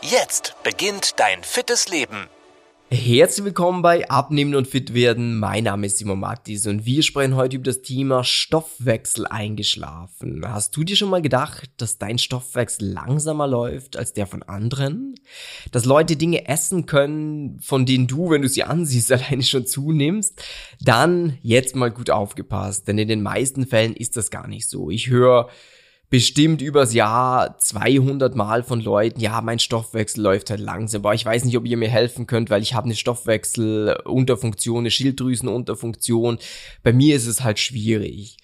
Jetzt beginnt dein fittes Leben. Herzlich willkommen bei Abnehmen und Fit werden. Mein Name ist Simon Mattis und wir sprechen heute über das Thema Stoffwechsel eingeschlafen. Hast du dir schon mal gedacht, dass dein Stoffwechsel langsamer läuft als der von anderen? Dass Leute Dinge essen können, von denen du, wenn du sie ansiehst, alleine schon zunimmst? Dann jetzt mal gut aufgepasst, denn in den meisten Fällen ist das gar nicht so. Ich höre bestimmt übers Jahr 200 Mal von Leuten, ja, mein Stoffwechsel läuft halt langsam, aber ich weiß nicht, ob ihr mir helfen könnt, weil ich habe eine Stoffwechselunterfunktion, eine Schilddrüsenunterfunktion. Bei mir ist es halt schwierig.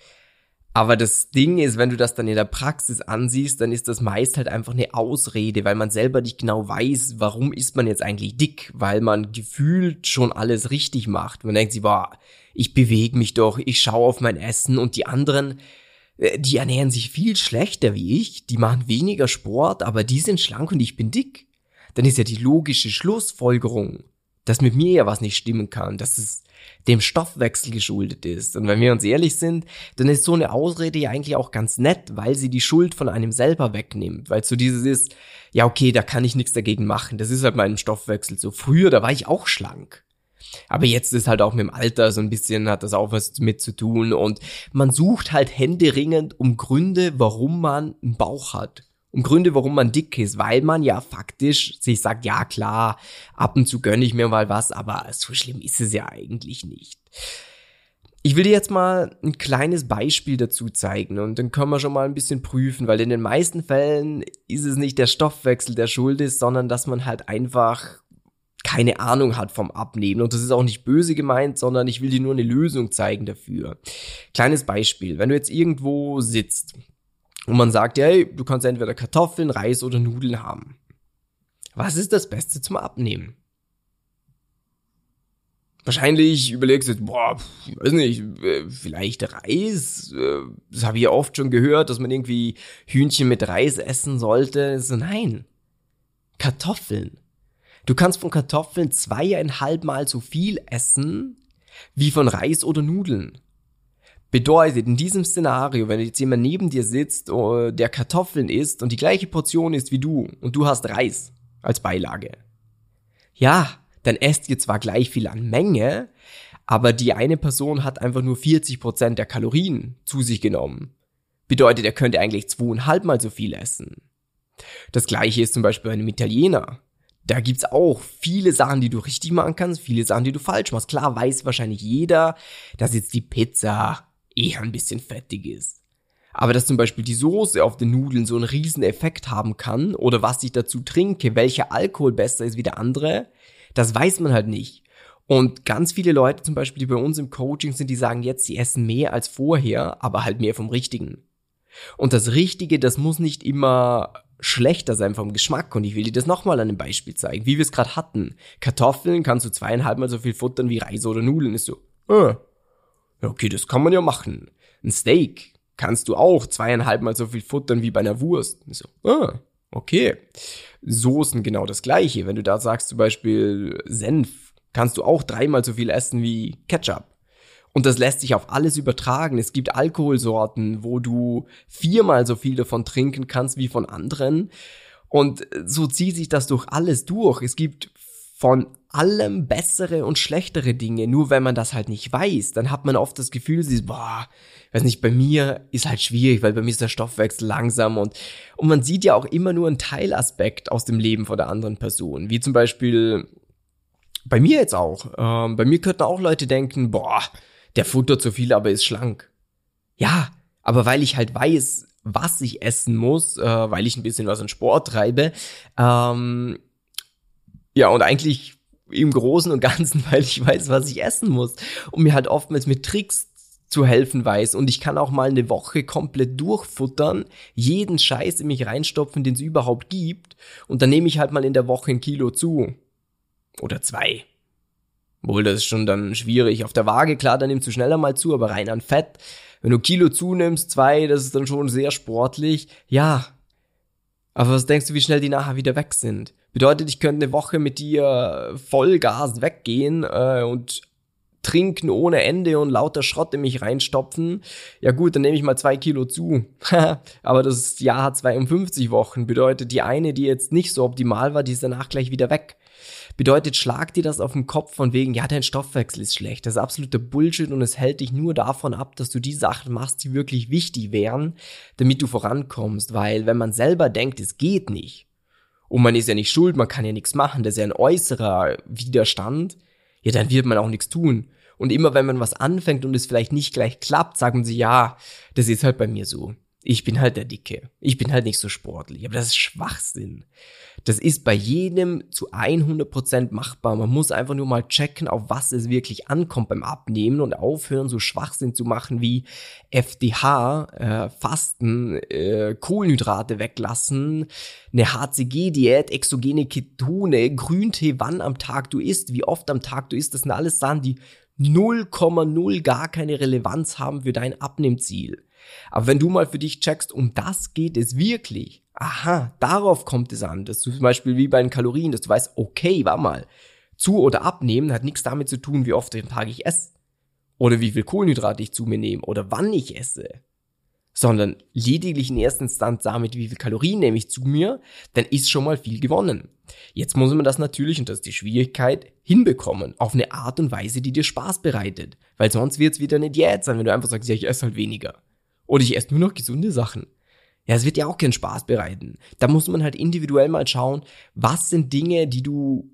Aber das Ding ist, wenn du das dann in der Praxis ansiehst, dann ist das meist halt einfach eine Ausrede, weil man selber nicht genau weiß, warum ist man jetzt eigentlich dick, weil man gefühlt schon alles richtig macht. Man denkt sich, boah, ich bewege mich doch, ich schaue auf mein Essen und die anderen, die ernähren sich viel schlechter wie ich, die machen weniger Sport, aber die sind schlank und ich bin dick. Dann ist ja die logische Schlussfolgerung, dass mit mir ja was nicht stimmen kann, dass es dem Stoffwechsel geschuldet ist. Und wenn wir uns ehrlich sind, dann ist so eine Ausrede ja eigentlich auch ganz nett, weil sie die Schuld von einem selber wegnimmt. Weil so dieses ist, ja okay, da kann ich nichts dagegen machen. Das ist halt meinem Stoffwechsel so. Früher, da war ich auch schlank. Aber jetzt ist halt auch mit dem Alter so ein bisschen, hat das auch was mit zu tun und man sucht halt händeringend um Gründe, warum man einen Bauch hat. Um Gründe, warum man dick ist, weil man ja faktisch sich sagt, ja klar, ab und zu gönne ich mir mal was, aber so schlimm ist es ja eigentlich nicht. Ich will dir jetzt mal ein kleines Beispiel dazu zeigen und dann können wir schon mal ein bisschen prüfen, weil in den meisten Fällen ist es nicht der Stoffwechsel, der schuld ist, sondern dass man halt einfach keine Ahnung hat vom Abnehmen. Und das ist auch nicht böse gemeint, sondern ich will dir nur eine Lösung zeigen dafür. Kleines Beispiel. Wenn du jetzt irgendwo sitzt und man sagt, hey, du kannst entweder Kartoffeln, Reis oder Nudeln haben. Was ist das Beste zum Abnehmen? Wahrscheinlich überlegst du jetzt, boah, ich weiß nicht, äh, vielleicht Reis. Äh, das habe ich ja oft schon gehört, dass man irgendwie Hühnchen mit Reis essen sollte. So, nein. Kartoffeln. Du kannst von Kartoffeln zweieinhalb Mal so viel essen wie von Reis oder Nudeln. Bedeutet, in diesem Szenario, wenn jetzt jemand neben dir sitzt, äh, der Kartoffeln isst und die gleiche Portion ist wie du und du hast Reis als Beilage. Ja, dann esst ihr zwar gleich viel an Menge, aber die eine Person hat einfach nur 40 Prozent der Kalorien zu sich genommen. Bedeutet, er könnte eigentlich zweieinhalb Mal so viel essen. Das gleiche ist zum Beispiel bei einem Italiener da gibt's auch viele Sachen, die du richtig machen kannst, viele Sachen, die du falsch machst. Klar weiß wahrscheinlich jeder, dass jetzt die Pizza eher ein bisschen fettig ist. Aber dass zum Beispiel die Soße auf den Nudeln so einen riesen Effekt haben kann oder was ich dazu trinke, welcher Alkohol besser ist wie der andere, das weiß man halt nicht. Und ganz viele Leute zum Beispiel, die bei uns im Coaching sind, die sagen jetzt, sie essen mehr als vorher, aber halt mehr vom Richtigen. Und das Richtige, das muss nicht immer schlechter sein vom Geschmack. Und ich will dir das nochmal an einem Beispiel zeigen, wie wir es gerade hatten. Kartoffeln kannst du zweieinhalb Mal so viel futtern wie Reis oder Nudeln. Ist so, äh, okay, das kann man ja machen. Ein Steak kannst du auch zweieinhalb Mal so viel futtern wie bei einer Wurst. Ist so, äh, okay. Soßen genau das gleiche. Wenn du da sagst zum Beispiel Senf, kannst du auch dreimal so viel essen wie Ketchup. Und das lässt sich auf alles übertragen. Es gibt Alkoholsorten, wo du viermal so viel davon trinken kannst wie von anderen. Und so zieht sich das durch alles durch. Es gibt von allem bessere und schlechtere Dinge. Nur wenn man das halt nicht weiß, dann hat man oft das Gefühl, sie ist, boah, weiß nicht, bei mir ist halt schwierig, weil bei mir ist der Stoffwechsel langsam und, und man sieht ja auch immer nur einen Teilaspekt aus dem Leben von der anderen Person. Wie zum Beispiel bei mir jetzt auch. Ähm, bei mir könnten auch Leute denken, boah, der futtert zu viel, aber ist schlank. Ja, aber weil ich halt weiß, was ich essen muss, äh, weil ich ein bisschen was an Sport treibe, ähm, ja, und eigentlich im Großen und Ganzen, weil ich weiß, was ich essen muss und mir halt oftmals mit Tricks zu helfen weiß und ich kann auch mal eine Woche komplett durchfuttern, jeden Scheiß in mich reinstopfen, den es überhaupt gibt und dann nehme ich halt mal in der Woche ein Kilo zu. Oder zwei. Wohl, das ist schon dann schwierig. Auf der Waage, klar, da nimmst du schneller mal zu, aber rein an Fett. Wenn du Kilo zunimmst, zwei, das ist dann schon sehr sportlich. Ja. Aber was denkst du, wie schnell die nachher wieder weg sind? Bedeutet, ich könnte eine Woche mit dir Vollgas weggehen äh, und trinken ohne Ende und lauter Schrott in mich reinstopfen. Ja gut, dann nehme ich mal zwei Kilo zu. Aber das Jahr hat 52 Wochen. Bedeutet, die eine, die jetzt nicht so optimal war, die ist danach gleich wieder weg. Bedeutet, schlag dir das auf den Kopf von wegen, ja, dein Stoffwechsel ist schlecht. Das ist absoluter Bullshit und es hält dich nur davon ab, dass du die Sachen machst, die wirklich wichtig wären, damit du vorankommst. Weil wenn man selber denkt, es geht nicht, und man ist ja nicht schuld, man kann ja nichts machen, das ist ja ein äußerer Widerstand, ja, dann wird man auch nichts tun. Und immer wenn man was anfängt und es vielleicht nicht gleich klappt, sagen sie, ja, das ist halt bei mir so ich bin halt der Dicke. Ich bin halt nicht so sportlich. Aber das ist Schwachsinn. Das ist bei jedem zu 100% machbar. Man muss einfach nur mal checken, auf was es wirklich ankommt beim Abnehmen und aufhören, so Schwachsinn zu machen wie FDH, äh, Fasten, äh, Kohlenhydrate weglassen, eine HCG-Diät, exogene Ketone, Grüntee, wann am Tag du isst, wie oft am Tag du isst. Das sind alles Sachen, die 0,0 gar keine Relevanz haben für dein Abnehmziel. Aber wenn du mal für dich checkst, um das geht es wirklich, aha, darauf kommt es an, dass du zum Beispiel wie bei den Kalorien, dass du weißt, okay, war mal, zu oder abnehmen hat nichts damit zu tun, wie oft am Tag ich esse. Oder wie viel Kohlenhydrate ich zu mir nehme oder wann ich esse. Sondern lediglich in erster Instanz damit, wie viel Kalorien nehme ich zu mir, dann ist schon mal viel gewonnen. Jetzt muss man das natürlich, und das ist die Schwierigkeit, hinbekommen. Auf eine Art und Weise, die dir Spaß bereitet. Weil sonst wird es wieder eine Diät sein, wenn du einfach sagst, ja, ich esse halt weniger. Oder ich esse nur noch gesunde Sachen. Ja, es wird ja auch keinen Spaß bereiten. Da muss man halt individuell mal schauen, was sind Dinge, die du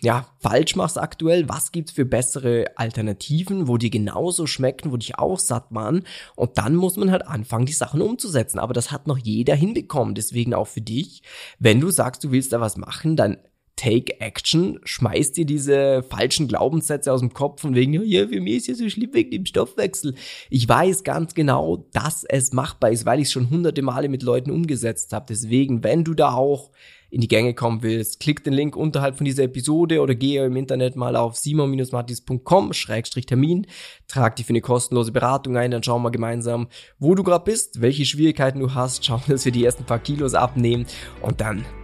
ja, falsch machst aktuell, was gibt's für bessere Alternativen, wo die genauso schmecken, wo dich auch satt machen und dann muss man halt anfangen, die Sachen umzusetzen, aber das hat noch jeder hinbekommen, deswegen auch für dich, wenn du sagst, du willst da was machen, dann Take Action, schmeiß dir diese falschen Glaubenssätze aus dem Kopf von wegen, ja, für mich ist ja so schlimm wegen dem Stoffwechsel. Ich weiß ganz genau, dass es machbar ist, weil ich es schon hunderte Male mit Leuten umgesetzt habe. Deswegen, wenn du da auch in die Gänge kommen willst, klick den Link unterhalb von dieser Episode oder gehe im Internet mal auf simon-martis.com-termin, trag dich für eine kostenlose Beratung ein, dann schauen wir gemeinsam, wo du gerade bist, welche Schwierigkeiten du hast, schauen, dass wir die ersten paar Kilos abnehmen und dann